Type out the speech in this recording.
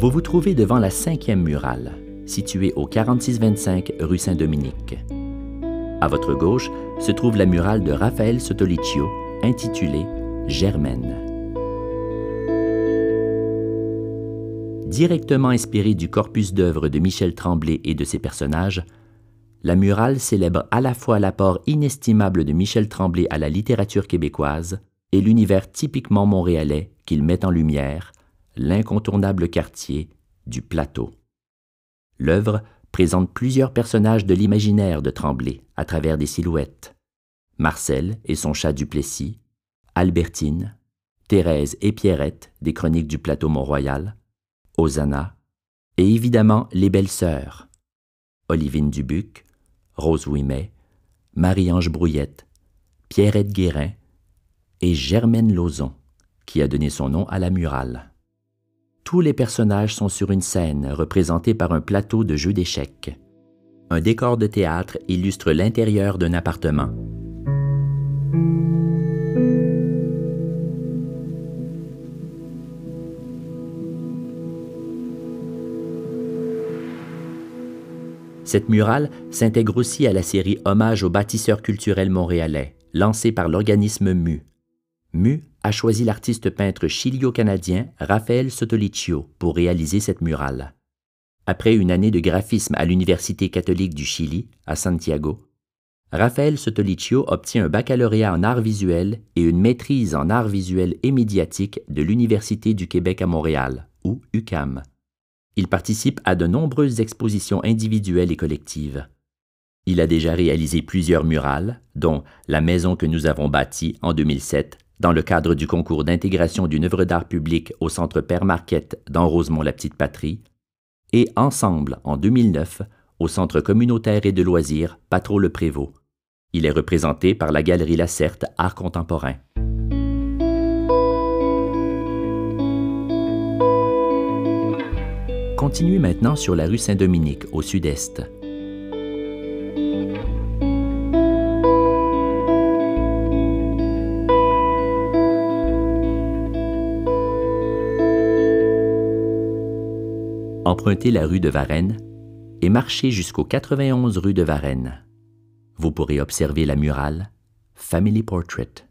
Vous vous trouvez devant la cinquième murale, située au 4625 rue Saint-Dominique. À votre gauche se trouve la murale de Raphaël Sotolicchio, intitulée Germaine. Directement inspirée du corpus d'œuvres de Michel Tremblay et de ses personnages, la murale célèbre à la fois l'apport inestimable de Michel Tremblay à la littérature québécoise et l'univers typiquement montréalais qu'il met en lumière, l'incontournable quartier du plateau. L'œuvre présente plusieurs personnages de l'imaginaire de Tremblay à travers des silhouettes. Marcel et son chat Duplessis, Albertine, Thérèse et Pierrette des chroniques du plateau Mont-Royal, Hosanna, et évidemment les belles sœurs, Olivine Dubuc, Rose Ouimet, Marie-Ange Brouillette, Pierrette Guérin et Germaine Lauzon, qui a donné son nom à la murale. Tous les personnages sont sur une scène représentée par un plateau de jeu d'échecs. Un décor de théâtre illustre l'intérieur d'un appartement. Cette murale s'intègre aussi à la série Hommage aux bâtisseurs culturels montréalais, lancée par l'organisme MU. MU a choisi l'artiste peintre chilio-canadien Raphaël Sotolicchio pour réaliser cette murale. Après une année de graphisme à l'Université catholique du Chili, à Santiago, Raphaël Sotolicchio obtient un baccalauréat en arts visuels et une maîtrise en arts visuels et médiatiques de l'Université du Québec à Montréal, ou UCAM. Il participe à de nombreuses expositions individuelles et collectives. Il a déjà réalisé plusieurs murales, dont La maison que nous avons bâtie en 2007, dans le cadre du concours d'intégration d'une œuvre d'art public au Centre Père Marquette dans Rosemont-la-Petite-Patrie, et Ensemble en 2009 au Centre communautaire et de loisirs Patro-le-Prévost. Il est représenté par la Galerie Lacerte Art contemporain. Continuez maintenant sur la rue Saint-Dominique au sud-est. Empruntez la rue de Varennes et marchez jusqu'au 91 rue de Varennes. Vous pourrez observer la murale Family Portrait.